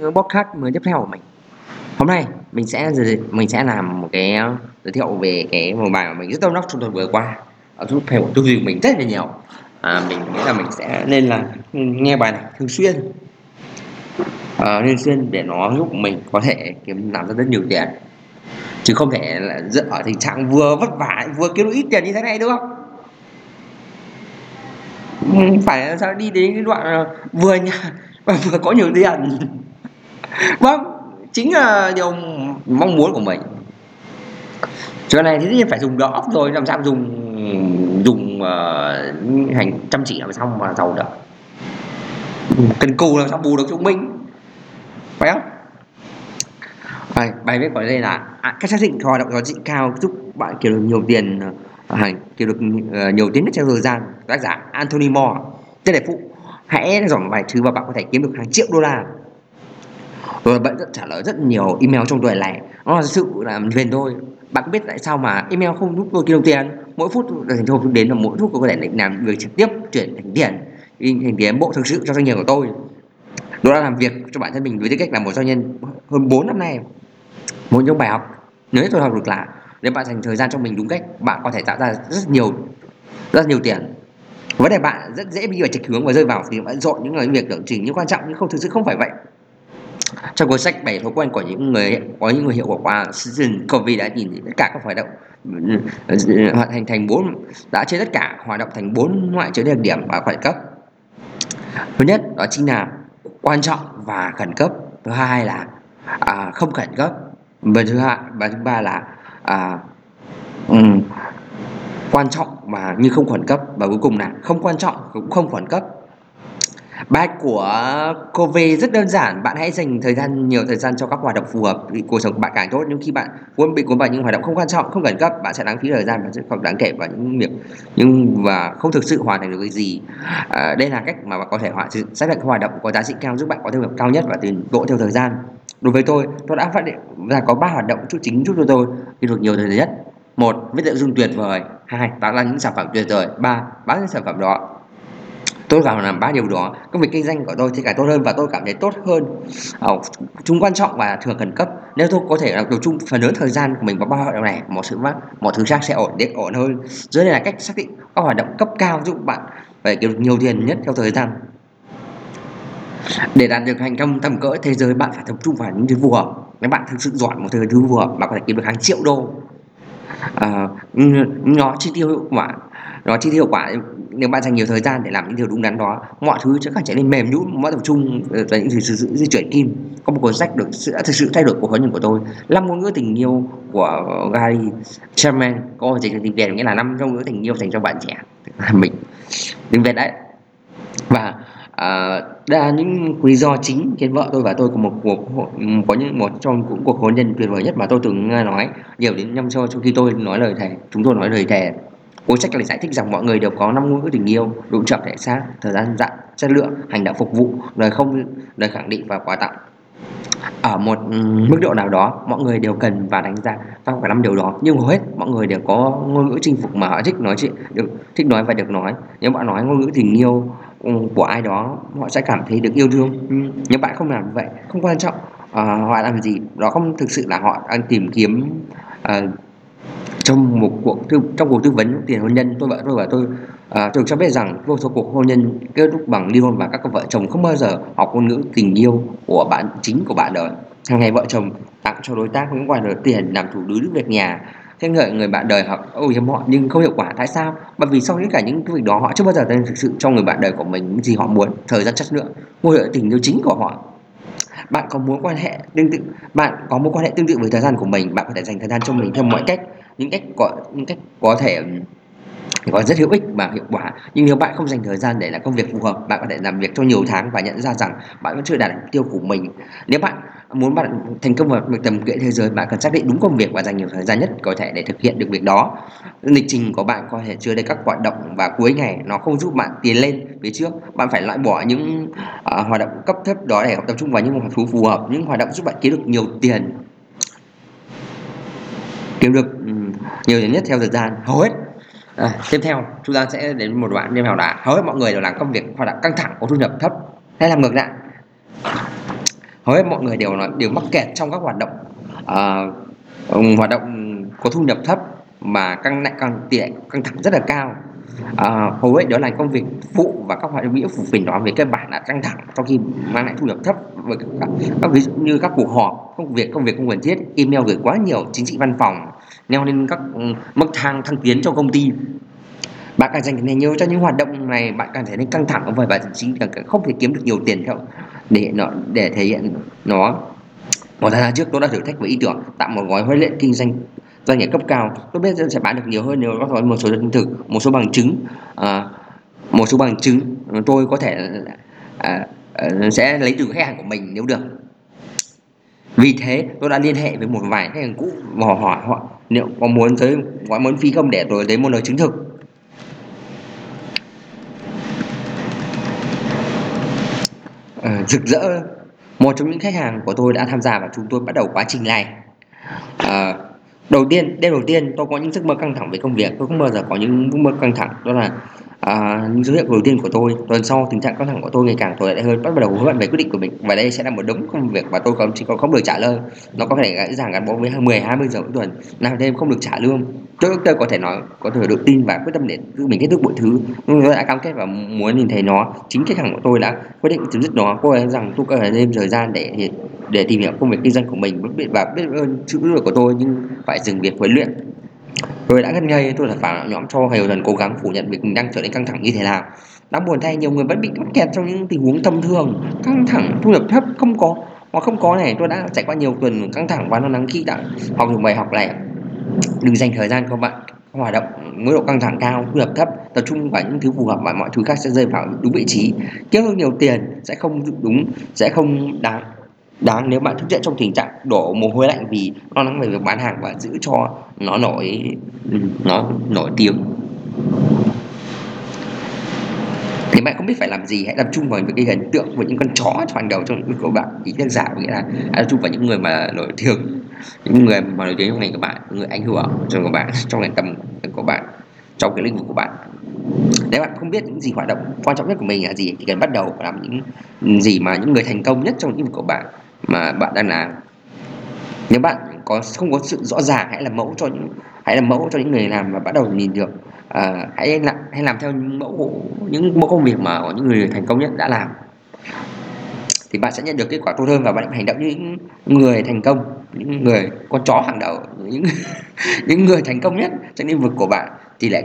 podcast mới tiếp theo của mình. Hôm nay mình sẽ mình sẽ làm một cái ờ, giới thiệu về cái một bài mà mình rất tâm đắc trong tuần vừa qua. Ở giúp theo tư duy của mình rất là nhiều. À, mình nghĩ là mình sẽ nên là nghe bài này thường xuyên. Ờ, à, thường xuyên để nó giúp mình có thể kiếm làm ra rất nhiều tiền. Chứ không thể là dựa ở tình trạng vừa vất vả vừa kiếm được ít tiền như thế này đúng không? Ừ, phải là sao đi đến cái đoạn ờ, vừa nhà và vừa có nhiều tiền vâng chính là điều mong muốn của mình. Chỗ này thì tất nhiên phải dùng đầu rồi làm sao dùng dùng uh, hành chăm chỉ làm sao mà giàu được. Cần cù làm sao bù được chúng mình. Phải không? Bài, bài viết của đây là à, cách xác định hoạt động giá trị cao giúp bạn kiếm được nhiều tiền à, kiếm được uh, nhiều tiền nhất trong thời gian. Tác giả Anthony Moore. Tên đại phụ hãy dọn vài thứ và bạn có thể kiếm được hàng triệu đô la rồi bạn rất trả lời rất nhiều email trong tuần này. Nó là sự là phiền thôi. Bạn có biết tại sao mà email không giúp tôi kiếm được tiền? Mỗi phút thành cho đến là mỗi phút tôi có thể định làm việc trực tiếp, chuyển thành tiền. Thành tiến bộ thực sự cho doanh nghiệp của tôi. Tôi đã làm việc cho bản thân mình với tư cách là một doanh nhân hơn 4 năm nay. Một trong bài học, nếu tôi học được là nếu bạn dành thời gian cho mình đúng cách, bạn có thể tạo ra rất nhiều rất nhiều tiền. Vấn đề bạn rất dễ bị vào trạch hướng và rơi vào thì bạn dọn những lời việc tưởng chỉnh nhưng quan trọng nhưng không, thực sự không phải vậy trong cuốn sách bảy thói quen của những người có những người hiệu quả qua Stephen Covey đã nhìn tất cả các hoạt động hoạt thành thành bốn đã chia tất cả hoạt động thành bốn loại chứa đặc điểm và khẩn cấp. Thứ nhất đó chính là quan trọng và khẩn cấp. Thứ hai là à, không khẩn cấp. Và thứ hai và thứ ba là à, um, quan trọng mà như không khẩn cấp. Và cuối cùng là không quan trọng cũng không khẩn cấp bài của Covey rất đơn giản. Bạn hãy dành thời gian nhiều thời gian cho các hoạt động phù hợp. Thì cuộc sống của bạn càng tốt nhưng khi bạn quên bị cuốn vào những hoạt động không quan trọng không cần cấp bạn sẽ lãng phí thời gian và sẽ không đáng kể vào những việc nhưng và không thực sự hoàn thành được cái gì. À, đây là cách mà bạn có thể hoạt xác định hoạt động có giá trị cao giúp bạn có thu nhập cao nhất và tiến bộ theo thời gian. Đối với tôi tôi đã phát hiện ra có ba hoạt động chủ chính giúp cho tôi đi được nhiều thời gian nhất. Một viết nội dung tuyệt vời. Hai tạo ra những sản phẩm tuyệt vời. Ba bán những sản phẩm đó tôi vào làm ba điều đó công việc kinh doanh của tôi thì càng tốt hơn và tôi cảm thấy tốt hơn. Ờ, chúng quan trọng và thường khẩn cấp. Nếu tôi có thể tập trung phần lớn thời gian của mình vào ba hoạt động này mọi sự mắc mọi thứ khác sẽ ổn định ổn hơn. Dưới đây là cách xác định các hoạt động cấp cao giúp bạn phải kiếm được nhiều tiền nhất theo thời gian. Để đạt được thành công tầm cỡ thế giới bạn phải tập trung vào những thứ phù hợp. Nếu bạn thực sự giỏi một thứ phù hợp bạn có thể kiếm được hàng triệu đô. À, nó chi tiêu hiệu quả nó chi tiêu hiệu quả nếu bạn dành nhiều thời gian để làm những điều đúng đắn đó mọi thứ sẽ càng trở nên mềm nhũn mọi tập trung ờ, và những sự di chuyển kim có một cuốn sách được sự thực sự thay đổi cuộc hôn nhân của tôi. Năm ngôn ngữ tình yêu của Gary Chapman có dịch tiếng Việt nghĩa là năm ngôn ngữ tình yêu dành cho bạn trẻ. Mình tiếng Việt đấy. Và à, đây là những lý do chính khiến vợ tôi và tôi có một cuộc có những một trong những cuộc hôn nhân tuyệt vời nhất mà tôi từng nghe nói. Nhiều đến năm sau khi tôi nói lời thề chúng tôi nói lời thề Cuốn sách này giải thích rằng mọi người đều có năm ngôn ngữ tình yêu, độ chậm thể xác, thời gian dặn, chất lượng, hành động phục vụ, lời không, lời khẳng định và quà tặng. Ở một mức độ nào đó, mọi người đều cần và đánh giá trong cả năm điều đó, nhưng hầu hết mọi người đều có ngôn ngữ chinh phục mà họ thích nói chuyện, được thích nói và được nói. Nếu bạn nói ngôn ngữ tình yêu của ai đó, họ sẽ cảm thấy được yêu thương. Nếu bạn không làm vậy, không quan trọng uh, họ làm gì, đó không thực sự là họ đang tìm kiếm uh, trong một cuộc tư, trong cuộc tư vấn tiền hôn nhân tôi vợ tôi và tôi à, tôi cho biết rằng vô số cuộc hôn nhân kết thúc bằng ly hôn và các vợ chồng không bao giờ học ngôn ngữ tình yêu của bạn chính của bạn đời hàng ngày vợ chồng tặng cho đối tác những khoản tiền làm thủ đứa việc nhà khen ngợi người bạn đời họ ôi hiếm họ nhưng không hiệu quả tại sao? Bởi vì sau tất cả những cái việc đó họ chưa bao giờ thực sự cho người bạn đời của mình những gì họ muốn thời gian chất lượng ngôi lợi tình yêu chính của họ. Bạn có mối quan hệ tương tự bạn có mối quan hệ tương tự với thời gian của mình bạn có thể dành thời gian cho mình theo mọi cách những cách có những cách có thể có rất hữu ích và hiệu quả. Nhưng nếu bạn không dành thời gian để làm công việc phù hợp bạn có thể làm việc cho nhiều tháng và nhận ra rằng bạn vẫn chưa đạt được mục tiêu của mình. Nếu bạn muốn bạn thành công vào tầm cỡ thế giới bạn cần xác định đúng công việc và dành nhiều thời gian nhất có thể để thực hiện được việc đó. Lịch trình của bạn có thể chứa đầy các hoạt động và cuối ngày nó không giúp bạn tiến lên phía trước. Bạn phải loại bỏ những uh, hoạt động cấp thấp đó để tập trung vào những hoạt thú phù hợp những hoạt động giúp bạn kiếm được nhiều tiền kiếm được ừ, nhiều tiền nhất theo thời gian. Hầu hết. À, tiếp theo chúng ta sẽ đến một đoạn như nào là hầu hết mọi người đều làm công việc hoặc là căng thẳng có thu nhập thấp hay làm ngược lại. Hầu hết mọi người đều là đều mắc kẹt trong các hoạt động uh, hoạt động có thu nhập thấp mà căng lại căng tỷ lệ căng thẳng rất là cao à, hầu hết đó là công việc phụ và các hoạt động nghĩa phụ phình đó về cơ bản là căng thẳng trong khi mang lại thu nhập thấp với các, các ví dụ như các cuộc họp công việc công việc không cần thiết email gửi quá nhiều chính trị văn phòng leo lên các ừ, mức thang thăng tiến trong công ty. Bạn càng dành tiền nhiều cho những hoạt động này bạn càng trở nên căng thẳng và bạn chính là không thể kiếm được nhiều tiền theo để nó để thể hiện nó. Một thời gian trước tôi đã thử thách với ý tưởng tạo một gói huấn luyện kinh doanh doanh nghiệp cấp cao tôi biết sẽ bán được nhiều hơn nếu có một số chứng thực một số bằng chứng. À, một số bằng chứng tôi có thể à, à, sẽ lấy từ khách hàng của mình nếu được. Vì thế tôi đã liên hệ với một vài khách hàng cũ và hỏi họ liệu có muốn tới gói muốn phi công để tôi lấy một lời chứng thực? À, rực rỡ một trong những khách hàng của tôi đã tham gia và chúng tôi bắt đầu quá trình này đầu tiên đêm đầu tiên tôi có những giấc mơ căng thẳng về công việc. Tôi không bao giờ có những giấc mơ căng thẳng. Đó là à, những dấu hiệu đầu tiên của tôi. Tuần sau tình trạng căng thẳng của tôi ngày càng tồi tệ hơn. Bắt đầu hối hận về quyết định của mình. Và đây sẽ là một đống công việc mà tôi còn chỉ còn không được trả lương. Nó có thể dễ dàng gắn bó với 10 20 giờ mỗi tuần. Làm đêm không được trả lương. Tôi tôi có thể nói có thể tự tin và quyết tâm để tự mình kết thúc mọi thứ. Nhưng tôi đã cam kết và muốn nhìn thấy nó. Chính khách hàng của tôi đã quyết định chấm dứt nó. Cô ấy rằng tôi cần thêm thời gian để để tìm hiểu công việc kinh doanh của mình, biết và biết ơn chữ nỗ của tôi, nhưng phải dừng việc huấn luyện. Tôi đã ngất ngây, tôi là phản nhóm cho nhiều lần cố gắng phủ nhận việc mình đang trở nên căng thẳng như thế nào. Đáng buồn thay, nhiều người vẫn bị mắc kẹt trong những tình huống thông thường, căng thẳng, thu nhập thấp, không có, hoặc không có này. Tôi đã trải qua nhiều tuần căng thẳng và lo lắng khi đã học được bài học này. Đừng dành thời gian các bạn hoạt động mức độ căng thẳng cao, thu nhập thấp, tập trung vào những thứ phù hợp và mọi thứ khác sẽ rơi vào đúng vị trí. Kiếm được nhiều tiền sẽ không đúng, sẽ không đáng đáng nếu bạn thức dậy trong tình trạng đổ mồ hôi lạnh vì lo lắng về việc bán hàng và giữ cho nó nổi nó nổi tiếng. Thì bạn không biết phải làm gì, hãy tập trung vào những cái hình tượng với những con chó trong đầu, trong những của bạn. Ý tác giả nghĩa là hãy tập trung vào những người mà nổi tiếng, những người mà nổi tiếng trong ngành của bạn người ảnh hưởng trong của bạn, trong ngành tầm của bạn, trong cái lĩnh vực của bạn. Nếu bạn không biết những gì hoạt động quan trọng nhất của mình là gì, thì cần bắt đầu làm những gì mà những người thành công nhất trong lĩnh vực của bạn mà bạn đang làm. Nếu bạn có không có sự rõ ràng hãy làm mẫu cho những hãy làm mẫu cho những người làm và bắt đầu nhìn được. À, hãy làm hãy làm theo những mẫu những mẫu công việc mà những người thành công nhất đã làm. Thì bạn sẽ nhận được kết quả tốt hơn và bạn hành động như những người thành công những người con chó hàng đầu những những người thành công nhất trong lĩnh vực của bạn. Tỷ lệ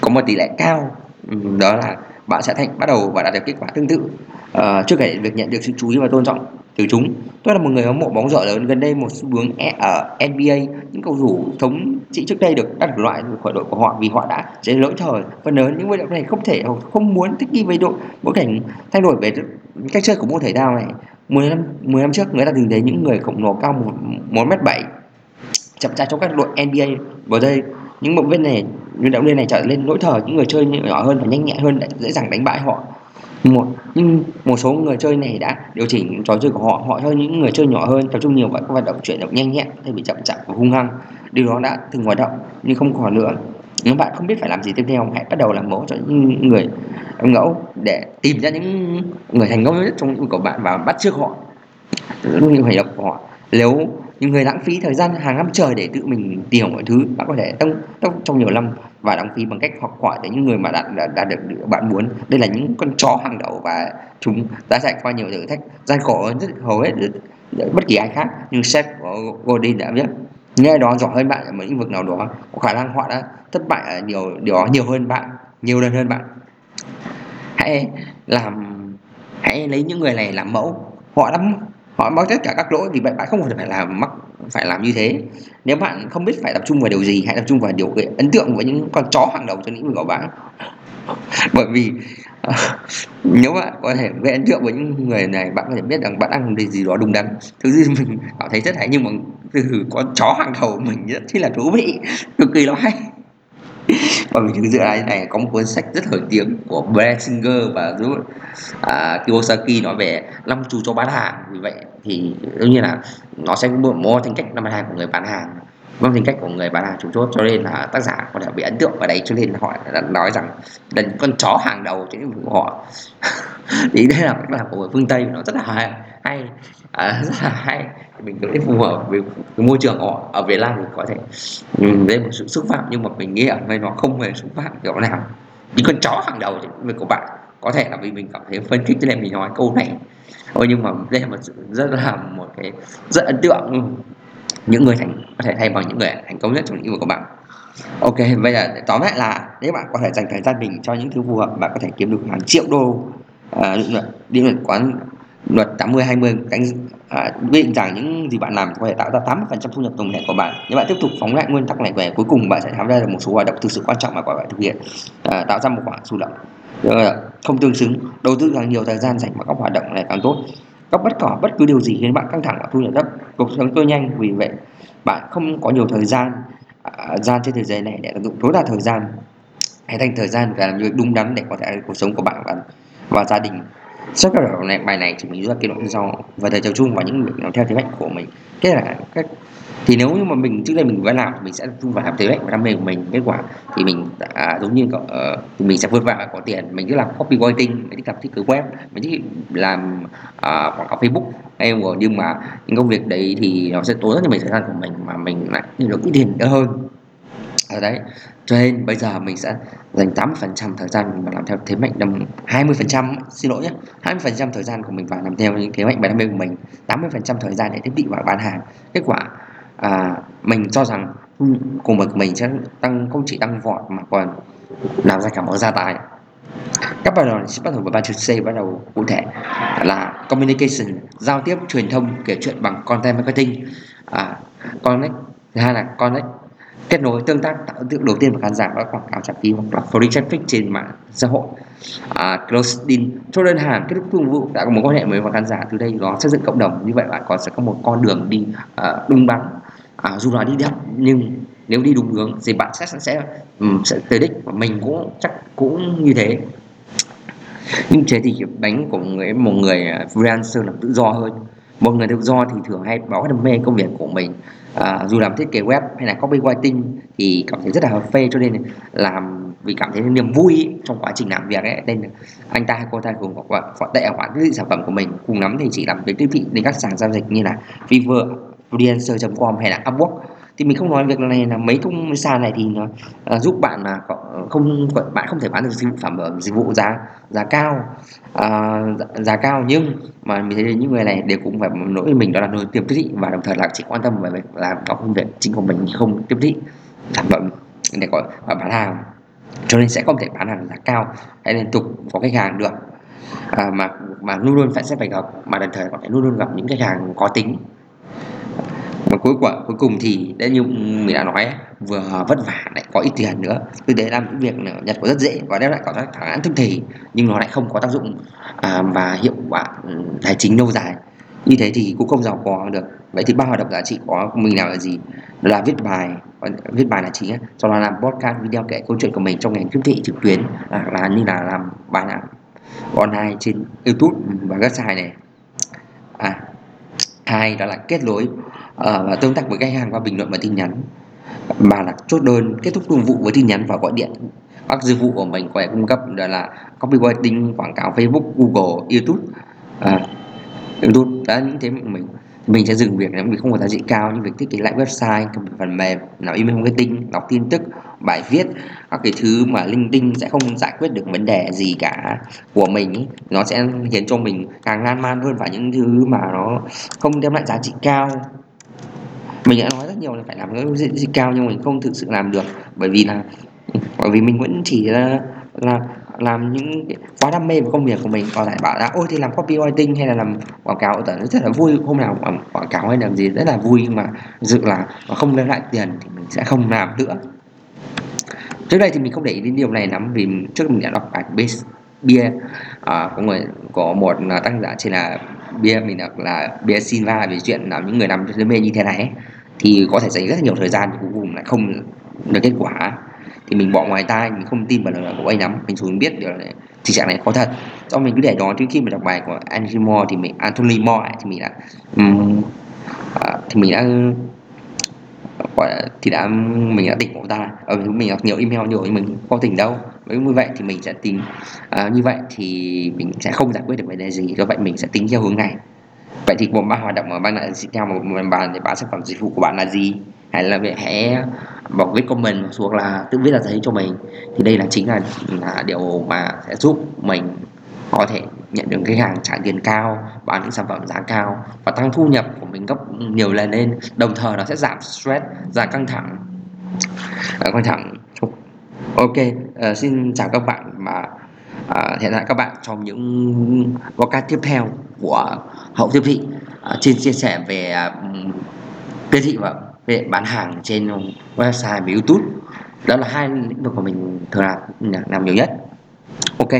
có một tỷ lệ cao ừ, đó là bạn sẽ thành bắt đầu và đạt được kết quả tương tự. Uh, chưa kể việc nhận được sự chú ý và tôn trọng từ chúng. Tôi là một người hâm mộ bóng rổ lớn. Gần đây một xu hướng e, ờ, ở NBA những cầu thủ thống trị trước đây được đặt loại khỏi đội của họ vì họ đã chế lỗi thời. Và lớn những vận động này không thể không muốn thích nghi với đội bối cảnh thay đổi về cách chơi của môn thể thao này. 10 năm 10 năm trước người ta từng thấy những người khổng lồ cao một một mét bảy chậm chạp trong các đội NBA vào đây những động viên này những động viên này trở lên lỗi thời. Những người chơi nhỏ hơn và nhanh nhẹn hơn để dễ dàng đánh bại họ một nhưng một số người chơi này đã điều chỉnh trò chơi của họ họ cho những người chơi nhỏ hơn tập trung nhiều vào các hoạt động chuyển động nhanh nhẹn thay vì chậm chạp và hung hăng. Điều đó đã từng hoạt động nhưng không còn nữa. Nếu bạn không biết phải làm gì tiếp theo hãy bắt đầu làm mẫu cho những người ngẫu để tìm ra những người thành công nhất trong của bạn và bắt chước họ. Những hành động của họ. Nếu những người lãng phí thời gian hàng năm trời để tự mình tìm mọi thứ bạn có thể tăng trong, trong nhiều năm và đóng phí bằng cách học hỏi từ những người mà đạt, đạt, đạt được bạn muốn. Đây là những con chó hàng đầu và chúng đã trải qua nhiều thử thách gian khổ hơn rất hầu hết bất kỳ ai khác như sếp của Godin đã biết nghe đó giỏi hơn bạn ở một lĩnh vực nào đó có khả năng họ đã thất bại ở nhiều điều đó nhiều hơn bạn nhiều lần hơn bạn. Hãy làm hãy lấy những người này làm mẫu. Họ đã họ mắc tất cả các lỗi vì vậy bạn không phải làm mắc phải làm như thế. Nếu bạn không biết phải tập trung vào điều gì hãy tập trung vào điều ấn tượng với những con chó hàng đầu trong lĩnh vực của bạn. Bởi vì uh, nếu bạn có thể gây ấn tượng với những người này bạn có thể biết rằng bạn đang làm gì đó đúng đắn. Thứ gì mình cảm thấy rất hay nhưng mà từ con chó hàng đầu mình rất là thú vị. Cực kỳ nó hay và mình thực dự án này có một cuốn sách rất nổi tiếng của Brad Singer và Robert à, Kiyosaki nói về năm chú cho bán hàng. Vì vậy thì đương nhiên là nó sẽ mua thành cách năm bán hàng của người bán hàng. Vâng tính cách của người bán hàng chủ chốt cho nên là tác giả có thể bị ấn tượng vào đấy cho nên họ đã nói rằng là con chó hàng đầu trên của họ. Thì đây là cách làm của người phương tây nó rất là hay hay. À, rất là hay. Mình thấy phù hợp với cái môi trường họ ở Việt Nam thì có thể đây một sự xúc phạm nhưng mà mình nghĩ ở đây nó không hề xúc phạm kiểu nào. Những con chó hàng đầu việc của bạn. Có thể là vì mình cảm thấy phân khích cho nên mình nói câu này. Ôi nhưng mà đây là một sự rất là một cái rất ấn tượng. Những người thành có thể thay bằng những người thành công nhất trong lĩnh vực của bạn. Ok bây giờ tóm lại là nếu bạn có thể dành thời gian mình cho những thứ phù hợp bạn có thể kiếm được hàng triệu đô à, đi luật quán luật 80 20 cánh à, quy định rằng những gì bạn làm có thể tạo ra 80 phần trăm thu nhập tổng thể của bạn. Nếu bạn tiếp tục phóng lại nguyên tắc này về cuối cùng bạn sẽ tham gia được một số hoạt động thực sự quan trọng mà bạn phải thực hiện à, tạo ra một khoản thu nhập không tương xứng đầu tư càng nhiều thời gian dành vào các hoạt động này càng tốt. Các bất cỏ bất cứ điều gì khiến bạn căng thẳng và thu nhập thấp cuộc sống trôi nhanh. Vì vậy bạn không có nhiều thời gian à, gian trên thế giới này để tận dụng tối đa thời gian hãy dành thời gian và làm việc đúng đắn để có thể cuộc sống của bạn và, và gia đình sau cái này bài này chỉ mình rút ra kết luận do và thời tập trung vào những việc nào theo thế mạnh của mình. Cái là cách thì nếu như mà mình trước đây mình vẫn làm thì mình sẽ tập trung vào làm thế mạnh và đam mê của mình. Kết quả thì mình đã, à, giống như uh, thì mình sẽ vượt vạ có tiền. Mình cứ làm copywriting mình thích làm thiết kế web mình thích làm uh, quảng cáo facebook. Em nhưng mà những công việc đấy thì nó sẽ tốn rất nhiều thời gian của mình mà mình lại được ít tiền hơn ở đấy. Cho nên bây giờ mình sẽ dành 80% thời gian mình vào làm theo thế mạnh đam 20% xin lỗi nhé 20% thời gian của mình vào làm theo những thế mạnh và đam mê của mình. 80% thời gian để thiết bị và bán hàng. Kết quả à, mình cho rằng cùng bậc mình sẽ tăng không chỉ tăng vọt mà còn làm ra cả một gia tài. Các bài đoàn sẽ bắt đầu với ba chữ C bắt đầu cụ thể là communication giao tiếp truyền thông kể chuyện bằng content marketing. À, connect thứ hai là connect kết nối tương tác tạo ấn tượng đầu tiên với khán giả các quảng cáo trả phí hoặc là free traffic trên mạng xã hội. À, close in, cho đơn hàng kết thúc thương vụ đã có mối quan hệ mới với khán giả. Từ đây nó xây dựng cộng đồng. Như vậy bạn còn sẽ có một con đường đi uh, đúng đắn. À, dù là đi đẹp nhưng nếu đi đúng hướng thì bạn sẽ sẽ ừ, sẽ tới đích. Và mình cũng chắc cũng như thế. Nhưng thế thì đánh của người một người à, freelancer là tự do hơn một người tự do thì thường hay báo đam mê công việc của mình. À, dù làm thiết kế web hay là copywriting thì cảm thấy rất là hợp phê cho nên làm vì cảm thấy niềm vui trong quá trình làm việc ấy. Nên anh ta hay cô ta cùng có gọi tệ khoản thiết sản phẩm của mình. Cùng lắm thì chỉ làm việc tiếp thị đến các sàn giao dịch như là Fiverr, freelancer.com hay là Upwork thì mình không nói việc này là mấy công sàn này thì nó uh, giúp bạn là không bạn không thể bán được dịch vụ phẩm ở ờ, dịch vụ giá giá cao. Uh, giá cao nhưng mà mình thấy những người này đều cũng phải nỗi mình đó là nỗi tiếp thị và đồng thời là chỉ quan tâm về việc làm có công việc chính của mình không tiếp thị. Sản phẩm để gọi và bán hàng. Cho nên sẽ không thể bán hàng giá cao hay liên tục có khách hàng được. À, mà mà luôn luôn phải sẽ phải gặp mà đồng thời còn phải luôn luôn gặp những khách hàng có tính và cuối quả cuối cùng thì đã như mình đã nói vừa vất vả lại có ít tiền nữa. Từ đấy làm những việc nhật có rất dễ và đem lại có các thẳng án thức thì nhưng nó lại không có tác dụng à, và hiệu quả ừ, tài chính lâu dài. Như thế thì cũng không giàu có được. Vậy thì ba hoạt động giá trị của mình làm là gì? Là viết bài viết bài là chính sau đó làm podcast video kể câu chuyện của mình trong ngành tiếp thị trực tuyến là, là như là làm bài làm online trên youtube và website này. À hai đó là kết nối Ờ, và tương tác với khách hàng qua bình luận và tin nhắn. Mà là chốt đơn kết thúc thương vụ với tin nhắn và gọi điện. Các dịch vụ của mình có thể cung cấp đó là copywriting quảng cáo Facebook Google YouTube. À, YouTube đã những thế mình. Mình sẽ dừng việc nếu mình không có giá trị cao như việc thiết kế lại website phần mềm làm email marketing đọc tin tức bài viết các cái thứ mà linh tinh sẽ không giải quyết được vấn đề gì cả của mình ý. nó sẽ khiến cho mình càng lan man hơn và những thứ mà nó không đem lại giá trị cao mình đã nói rất nhiều là phải làm cái diện tích cao nhưng mình không thực sự làm được. Bởi vì là bởi vì mình vẫn chỉ là, là làm những quá đam mê với công việc của mình. Còn lại bảo là ôi thì làm copywriting hay là làm quảng cáo tận rất là vui. Hôm nào quảng quảng cáo hay làm gì rất là vui nhưng mà dự là mà không đem lại tiền thì mình sẽ không làm nữa. Trước đây thì mình không để ý đến điều này lắm vì trước mình đã đọc bài base bia à, có người có một à, tác giả trên là bia mình đọc là bia Silva về chuyện làm những người làm đam mê như thế này ấy thì có thể dành rất là nhiều thời gian cuối cùng lại không được kết quả. Thì mình bỏ ngoài tai mình không tin vào lời của anh lắm. Mình xuống biết điều này tình trạng này có thật. Do mình cứ để đó trước khi mình đọc bài của Anthony Moore thì mình Anthony Moore thì mình đã um, à, thì mình đã gọi là, thì đã mình đã tỉnh ngộ ta. Ở mình đọc nhiều email nhiều nhưng mình có tỉnh đâu. Với như vậy thì mình sẽ tính à, như vậy thì mình sẽ không giải quyết được vấn đề gì. Do vậy mình sẽ tính theo hướng này vậy thì một ba hoạt động ở ban lại theo một bàn để bán sản phẩm dịch vụ của bạn là gì? Hãy là hãy bỏ viết comment xuống là tự viết là giấy cho mình? Thì đây là chính là, là điều mà sẽ giúp mình có thể nhận được khách hàng trả tiền cao bán những sản phẩm giá cao và tăng thu nhập của mình gấp nhiều lần lên. Đồng thời nó sẽ giảm stress giảm căng thẳng. Căng thẳng. Ok uh, xin chào các bạn và uh, hẹn lại các bạn trong những podcast tiếp theo của hậu tiếp thị. À, trên chia sẻ về à, tiếp thị và về bán hàng trên website và youtube. Đó là hai lĩnh vực của mình thường làm làm nhiều nhất. Ok.